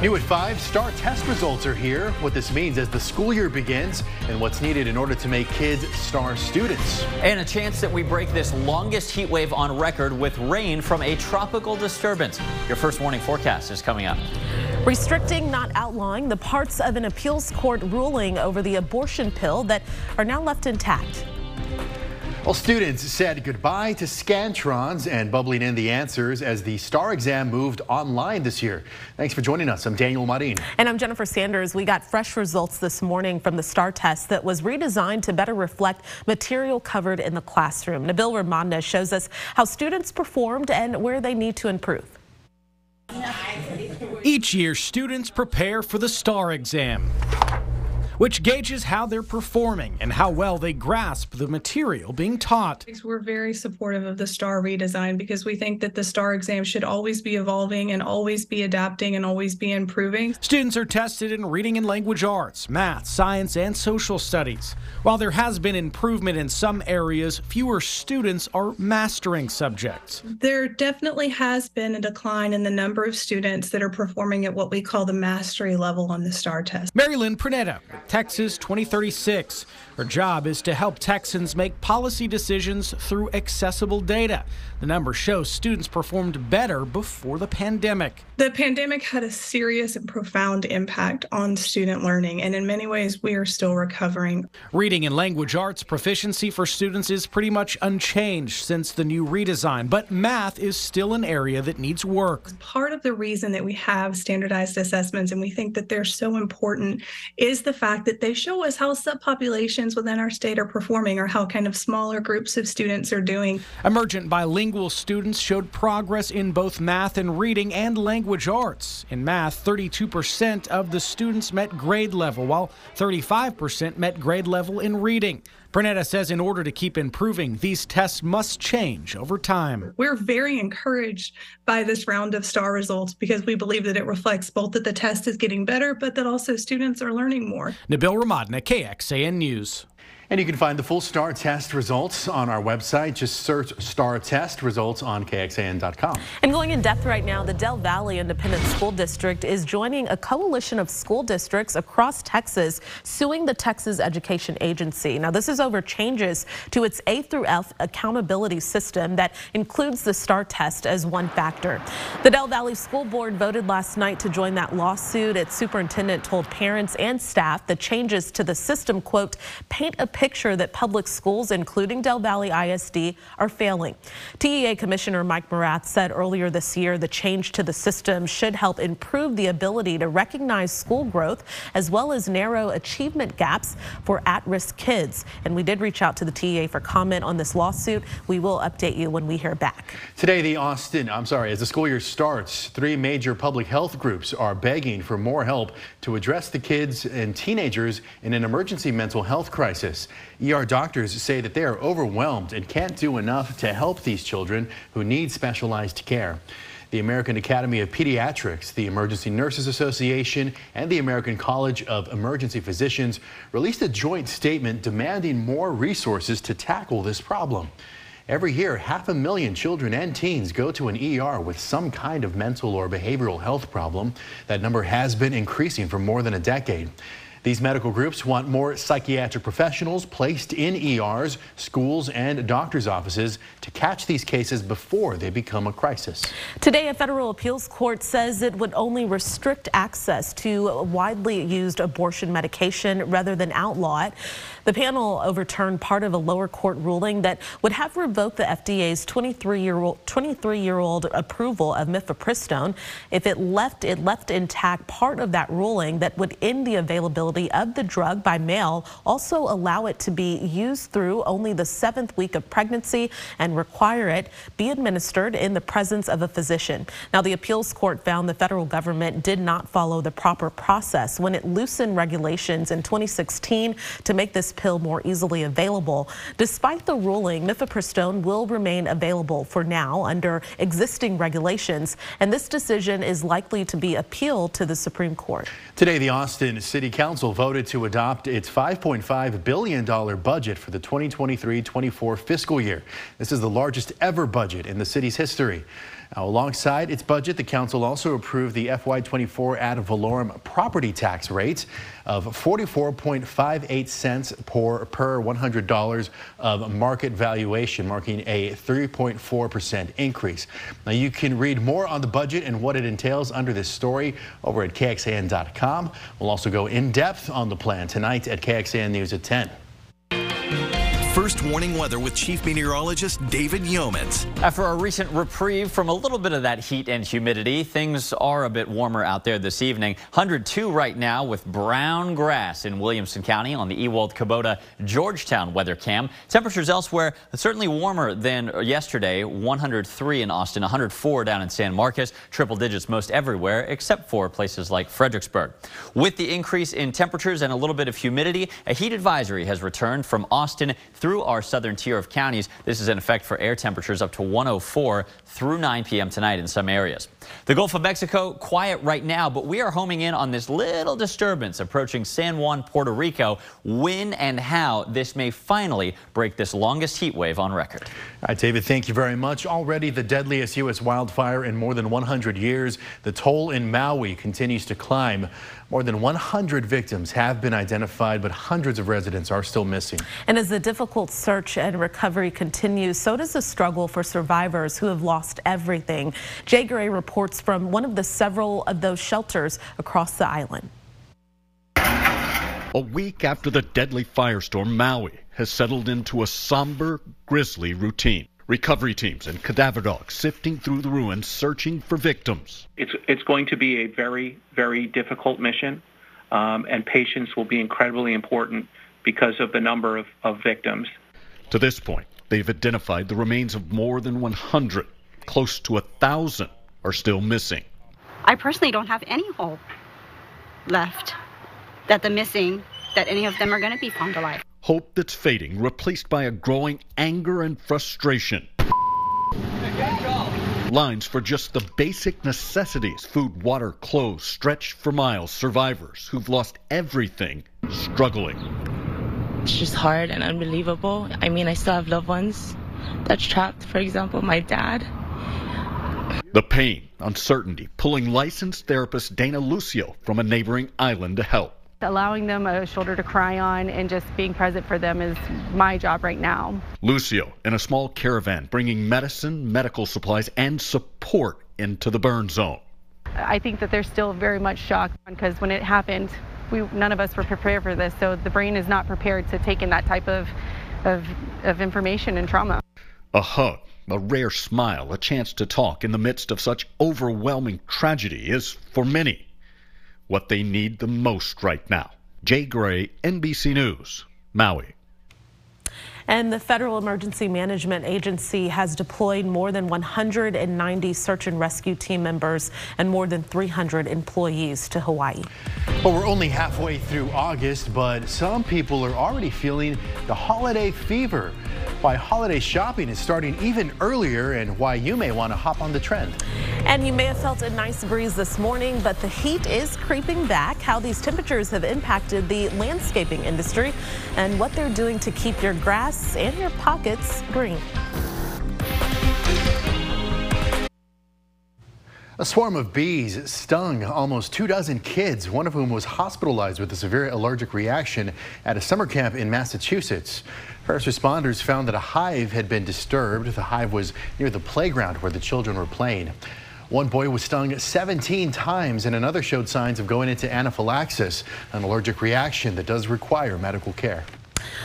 New at 5, STAAR test results are here. What this means as the school year begins and what's needed in order to make kids STAAR students. And a chance that we break this longest heat wave on record with rain from a tropical disturbance. Your first warning forecast is coming up. Restricting, not outlawing, the parts of an appeals court ruling over the abortion pill that are now left intact. Well, students said goodbye to Scantrons and bubbling in the answers as the STAAR exam moved online this year. Thanks for joining us. I'm Daniel Marin. And I'm Jennifer Sanders. We got fresh results this morning from the STAAR test that was redesigned to better reflect material covered in the classroom. Nabil Remadna shows us how students performed and where they need to improve. Each year, students prepare for the STAR exam which gauges how they're performing and how well they grasp the material being taught. We're very supportive of the STAAR redesign because we think that the STAAR exam should always be evolving and always be adapting and always be improving. Students are tested in reading and language arts, math, science, and social studies. While there has been improvement in some areas, fewer students are mastering subjects. There definitely has been a decline in the number of students that are performing at what we call the mastery level on the STAAR test. Mary Lynn Pruneda Texas 2036. Her job is to help Texans make policy decisions through accessible data. The numbers show students performed better before the pandemic. The pandemic had a serious and profound impact on student learning, and in many ways, we are still recovering. Reading and language arts proficiency for students is pretty much unchanged since the new redesign, but math is still an area that needs work. Part of the reason that we have standardized assessments and we think that they're so important is the fact that they show us how subpopulations within our state are performing or how kind of smaller groups of students are doing. Emergent bilingual students showed progress in both math and reading and language arts. In math, 32% of the students met grade level, while 35% met grade level in reading. Pruneda says in order to keep improving, these tests must change over time. We're very encouraged by this round of STAAR results because we believe that it reflects both that the test is getting better, but that also students are learning more. Nabil Remadna, KXAN News. And you can find the full STAAR test results on our website. Just search STAAR test results on KXAN.com. And going in depth right now, the Del Valle Independent School District is joining a coalition of school districts across Texas suing the Texas Education Agency. Now, this is over changes to its A through F accountability system that includes the STAAR test as one factor. The Del Valle School Board voted last night to join that lawsuit. Its superintendent told parents and staff the changes to the system, quote, paint a picture that public schools, including Del Valle ISD, are failing. TEA Commissioner Mike Morath said earlier this year the change to the system should help improve the ability to recognize school growth as well as narrow achievement gaps for at-risk kids. And we did reach out to the TEA for comment on this lawsuit. We will update you when we hear back. Today, the Austin, I'm sorry, as the school year starts, three major public health groups are begging for more help to address the kids and teenagers in an emergency mental health crisis. ER doctors say that they are overwhelmed and can't do enough to help these children who need specialized care. The American Academy of Pediatrics, the Emergency Nurses Association, and the American College of Emergency Physicians released a joint statement demanding more resources to tackle this problem. Every year, half a million children and teens go to an ER with some kind of mental or behavioral health problem. That number has been increasing for more than a decade. These medical groups want more psychiatric professionals placed in ERs, schools, and doctors' offices to catch these cases before they become a crisis. Today, a federal appeals court says it would only restrict access to widely used abortion medication rather than outlaw it. The panel overturned part of a lower court ruling that would have revoked the FDA's 23-year-old 23-year-old approval of mifepristone if it left it left intact part of that ruling that would end the availability of the drug by mail, also allow it to be used through only the seventh week of pregnancy and require it be administered in the presence of a physician. Now, the appeals court found the federal government did not follow the proper process when it loosened regulations in 2016 to make this pill more easily available. Despite the ruling, mifepristone will remain available for now under existing regulations, and this decision is likely to be appealed to the Supreme Court. Today, the Austin City Council voted to adopt its $5.5 billion budget for the 2023-24 fiscal year. This is the largest ever budget in the city's history. Now, alongside its budget, the council also approved the FY24 ad valorem property tax rate of 44.58 cents per, per $100 of market valuation, marking a 3.4% increase. Now, you can read more on the budget and what it entails under this story over at KXAN.com. We'll also go in depth on the plan tonight at KXAN News at 10. First warning weather with Chief Meteorologist David Yeomans. After a recent reprieve from a little bit of that heat and humidity, things are a bit warmer out there this evening. 102 right now with brown grass in Williamson County on the Ewald Kubota Georgetown weather cam. Temperatures elsewhere certainly warmer than yesterday. 103 in Austin, 104 down in San Marcos, triple digits most everywhere except for places like Fredericksburg. With the increase in temperatures and a little bit of humidity, a heat advisory has returned from Austin through our southern tier of counties. This is in effect for air temperatures up to 104 through 9 p.m. tonight in some areas. The Gulf of Mexico, quiet right now, but we are homing in on this little disturbance approaching San Juan, Puerto Rico. When and how this may finally break this longest heat wave on record. All right, David, thank you very much. Already the deadliest U.S. wildfire in more than 100 years. The toll in Maui continues to climb. More than 100 victims have been identified, but hundreds of residents are still missing. And as the difficult search and recovery continues, so does the struggle for survivors who have lost everything. Jay Gray reports from one of the several of those shelters across the island. A week after the deadly firestorm, Maui has settled into a somber, grisly routine. Recovery teams and cadaver dogs sifting through the ruins searching for victims. It's, it's going to be a very, very difficult mission, um, and patience will be incredibly important because of the number of, of victims. To this point, they've identified the remains of more than 100. Close to a thousand are still missing. I personally don't have any hope left that the missing, that any of them are going to be found alive hope that's fading, replaced by a growing anger and frustration. Lines for just the basic necessities food, water, clothes stretched for miles. Survivors who've lost everything struggling. It's just hard and unbelievable. I mean, I still have loved ones that's trapped, for example, my dad. The pain, uncertainty, pulling licensed therapist Dana Lucio from a neighboring island to help. Allowing them a shoulder to cry on and just being present for them is my job right now. Lucio in a small caravan bringing medicine, medical supplies, and support into the burn zone. I think that they're still very much shocked because when it happened, we none of us were prepared for this. So the brain is not prepared to take in that type of of, of information and trauma. A hug, a rare smile, a chance to talk in the midst of such overwhelming tragedy is, for many, what they need the most right now. Jay Gray, NBC News, Maui. And the Federal Emergency Management Agency has deployed more than 190 search and rescue team members and more than 300 employees to Hawaii. Well, we're only halfway through August, but some people are already feeling the holiday fever why holiday shopping is starting even earlier and why you may want to hop on the trend. And you may have felt a nice breeze this morning, but the heat is creeping back. How these temperatures have impacted the landscaping industry and what they're doing to keep your grass and your pockets green. A swarm of bees stung almost two dozen kids, one of whom was hospitalized with a severe allergic reaction at a summer camp in Massachusetts. First responders found that a hive had been disturbed. The hive was near the playground where the children were playing. One boy was stung 17 times and another showed signs of going into anaphylaxis, an allergic reaction that does require medical care.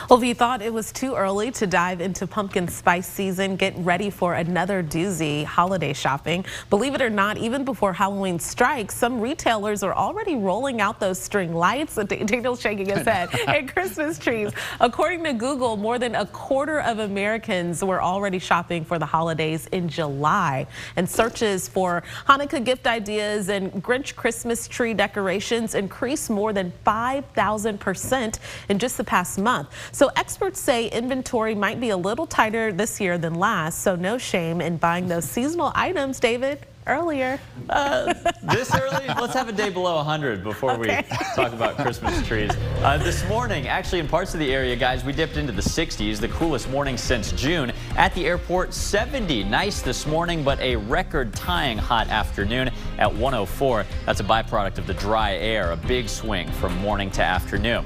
Well, if you thought it was too early to dive into pumpkin spice season, get ready for another doozy holiday shopping. Believe it or not, even before Halloween strikes, some retailers are already rolling out those string lights. Daniel's shaking his head. and Christmas trees. According to Google, more than a quarter of Americans were already shopping for the holidays in July. And searches for Hanukkah gift ideas and Grinch Christmas tree decorations increased more than 5,000% in just the past month. So experts say inventory might be a little tighter this year than last, so no shame in buying those seasonal items, David earlier. Uh, this early? Let's have a day below 100 before okay. we talk about Christmas trees. Uh, this morning, actually in parts of the area, guys, we dipped into the 60s, the coolest morning since June. At the airport, 70. Nice this morning, but a record-tying hot afternoon at 104. That's a byproduct of the dry air, a big swing from morning to afternoon.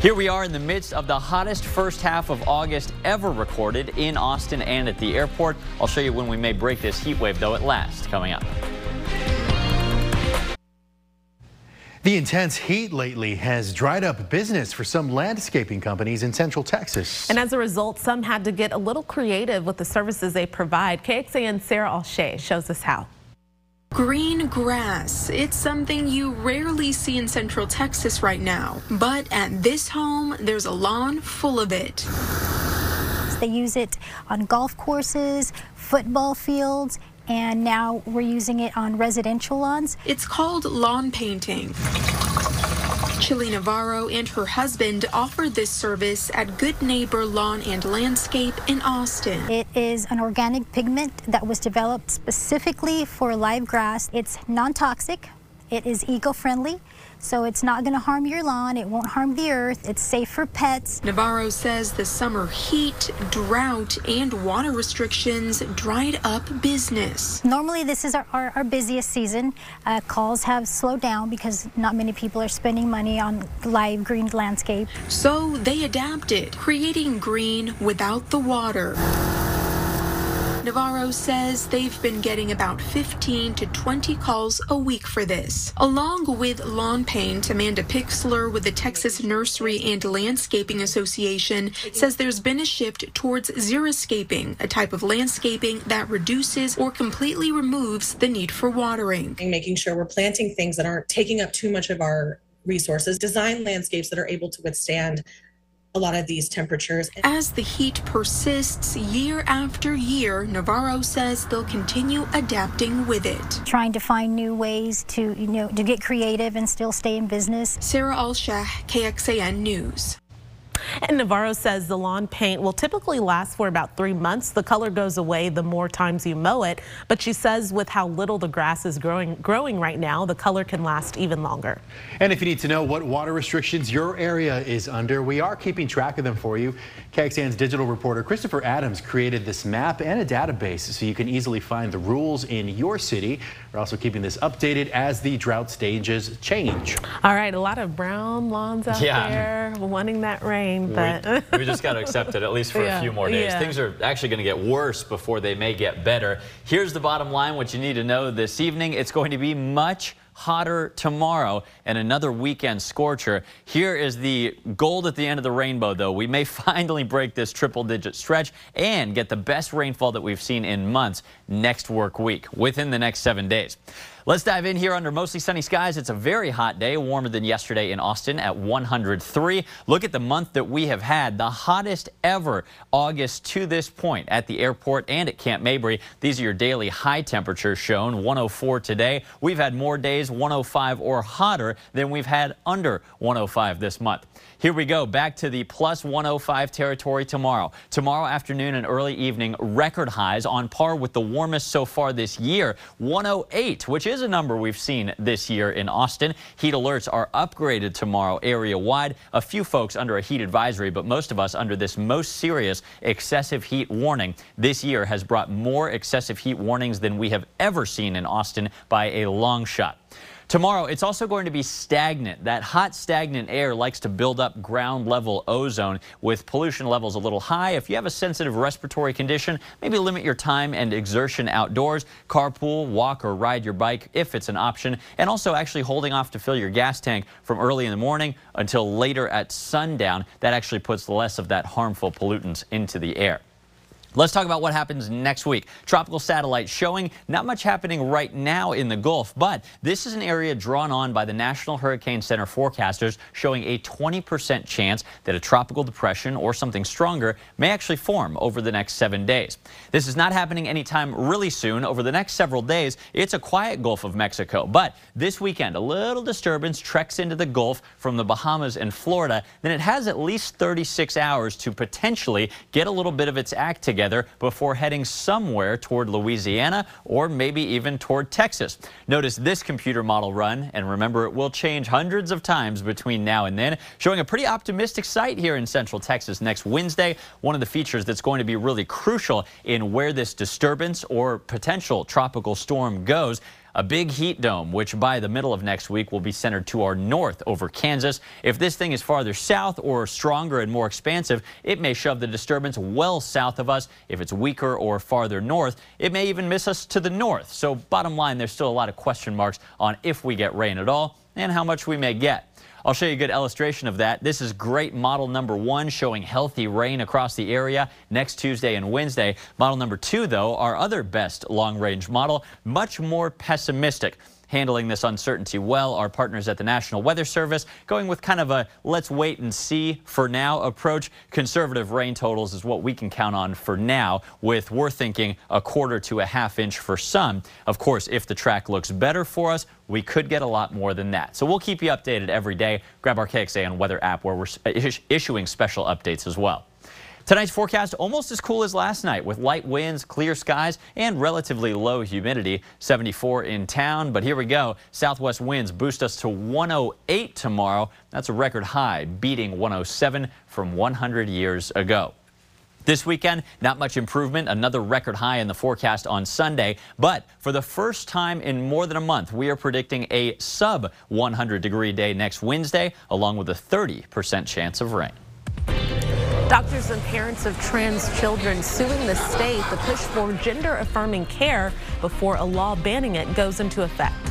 Here we are in the midst of the hottest first half of August ever recorded in Austin and at the airport. I'll show you when we may break this heat wave, though, at last, coming up. The intense heat lately has dried up business for some landscaping companies in central Texas. And as a result, some had to get a little creative with the services they provide. KXAN Sarah Alshay shows us how. Green grass. It's something you rarely see in central Texas right now. But at this home, there's a lawn full of it. They use it on golf courses, football fields, and now we're using it on residential lawns. It's called lawn painting. Chili Navarro and her husband offer this service at Good Neighbor Lawn and Landscape in Austin. It is an organic pigment that was developed specifically for live grass. It's non-toxic, it is eco-friendly, so it's not going to harm your lawn. It won't harm the earth. It's safe for pets. Navarro says the summer heat, drought, and water restrictions dried up business. Normally, this is our, our, our busiest season. Uh, calls have slowed down because not many people are spending money on live green landscape. So they adapted, creating green without the water. Navarro says they've been getting about 15 to 20 calls a week for this. Along with lawn paint, Amanda Pixler with the Texas Nursery and Landscaping Association says there's been a shift towards xeriscaping, a type of landscaping that reduces or completely removes the need for watering. Making sure we're planting things that aren't taking up too much of our resources, design landscapes that are able to withstand a lot of these temperatures. As the heat persists year after year, Navarro says they'll continue adapting with it. Trying to find new ways to, you know, to get creative and still stay in business. Sarah Alshah, KXAN News. And Navarro says the lawn paint will typically last for about three months. The color goes away the more times you mow it. But she says with how little the grass is growing, growing right now, the color can last even longer. And if you need to know what water restrictions your area is under, we are keeping track of them for you. KXAN's digital reporter Christopher Adams created this map and a database so you can easily find the rules in your city. We're also keeping this updated as the drought stages change. All right, a lot of brown lawns out yeah. there wanting that rain, but we, we just got to accept it at least for yeah, a few more days. Yeah. Things are actually going to get worse before they may get better. Here's the bottom line, what you need to know this evening. It's going to be much hotter tomorrow and another weekend scorcher. Here is the gold at the end of the rainbow, though. We may finally break this triple digit stretch and get the best rainfall that we've seen in months next work week within the next seven days. Let's dive in here under mostly sunny skies. It's a very hot day, warmer than yesterday in Austin at 103. Look at the month that we have had, the hottest ever August to this point at the airport and at Camp Mabry. These are your daily high temperatures shown, 104 today. We've had more days 105 or hotter than we've had under 105 this month. Here we go, back to the plus 105 territory tomorrow. Tomorrow afternoon and early evening, record highs on par with the warmest so far this year, 108, which is a number we've seen this year in Austin. Heat alerts are upgraded tomorrow area-wide. A few folks under a heat advisory, but most of us under this most serious excessive heat warning. This year has brought more excessive heat warnings than we have ever seen in Austin by a long shot. Tomorrow, it's also going to be stagnant. That hot, stagnant air likes to build up ground level ozone with pollution levels a little high. If you have a sensitive respiratory condition, maybe limit your time and exertion outdoors. Carpool, walk, or ride your bike if it's an option. And also actually holding off to fill your gas tank from early in the morning until later at sundown. That actually puts less of that harmful pollutants into the air. Let's talk about what happens next week. Tropical satellite showing not much happening right now in the Gulf, but this is an area drawn on by the National Hurricane Center forecasters showing a 20% chance that a tropical depression or something stronger may actually form over the next seven days. This is not happening anytime really soon. Over the next several days, it's a quiet Gulf of Mexico. But this weekend, a little disturbance treks into the Gulf from the Bahamas and Florida. Then it has at least 36 hours to potentially get a little bit of its act together together before heading somewhere toward Louisiana or maybe even toward Texas. Notice this computer model run, and remember it will change hundreds of times between now and then, showing a pretty optimistic sight here in central Texas next Wednesday. One of the features that's going to be really crucial in where this disturbance or potential tropical storm goes a big heat dome, which by the middle of next week will be centered to our north over Kansas. If this thing is farther south or stronger and more expansive, it may shove the disturbance well south of us. If it's weaker or farther north, it may even miss us to the north. So bottom line, there's still a lot of question marks on if we get rain at all and how much we may get. I'll show you a good illustration of that. This is great model number one showing healthy rain across the area next Tuesday and Wednesday. Model number two, though, our other best long range model, much more pessimistic handling this uncertainty well. Our partners at the National Weather Service going with kind of a let's wait and see for now approach. Conservative rain totals is what we can count on for now, with we're thinking a quarter to a half inch for some. Of course, if the track looks better for us, we could get a lot more than that. So we'll keep you updated every day. Grab our KXAN weather app where we're uh, issuing special updates as well. Tonight's forecast almost as cool as last night with light winds, clear skies, and relatively low humidity. 74 in town, but here we go. Southwest winds boost us to 108 tomorrow. That's a record high, beating 107 from 100 years ago. This weekend, not much improvement. Another record high in the forecast on Sunday. But for the first time in more than a month, we are predicting a sub 100 degree day next Wednesday, along with a 30% chance of rain. Doctors and parents of trans children suing the state to push for gender affirming care before a law banning it goes into effect.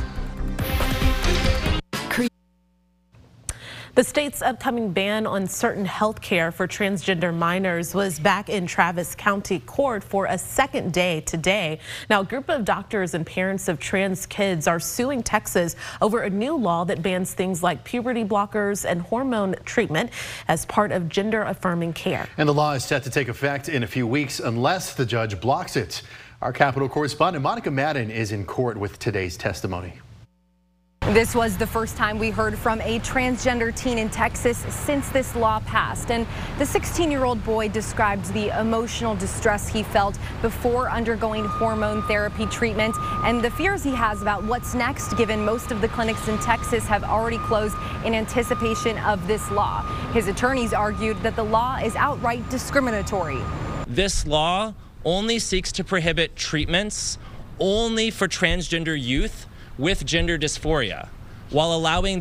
The state's upcoming ban on certain health care for transgender minors was back in Travis County Court for a second day today. Now, a group of doctors and parents of trans kids are suing Texas over a new law that bans things like puberty blockers and hormone treatment as part of gender affirming care. And the law is set to take effect in a few weeks unless the judge blocks it. Our Capitol correspondent Monica Madden is in court with today's testimony. This was the first time we heard from a transgender teen in Texas since this law passed. And the 16 year old boy described the emotional distress he felt before undergoing hormone therapy treatment and the fears he has about what's next, given most of the clinics in Texas have already closed in anticipation of this law. His attorneys argued that the law is outright discriminatory. This law only seeks to prohibit treatments only for transgender youth with gender dysphoria while allowing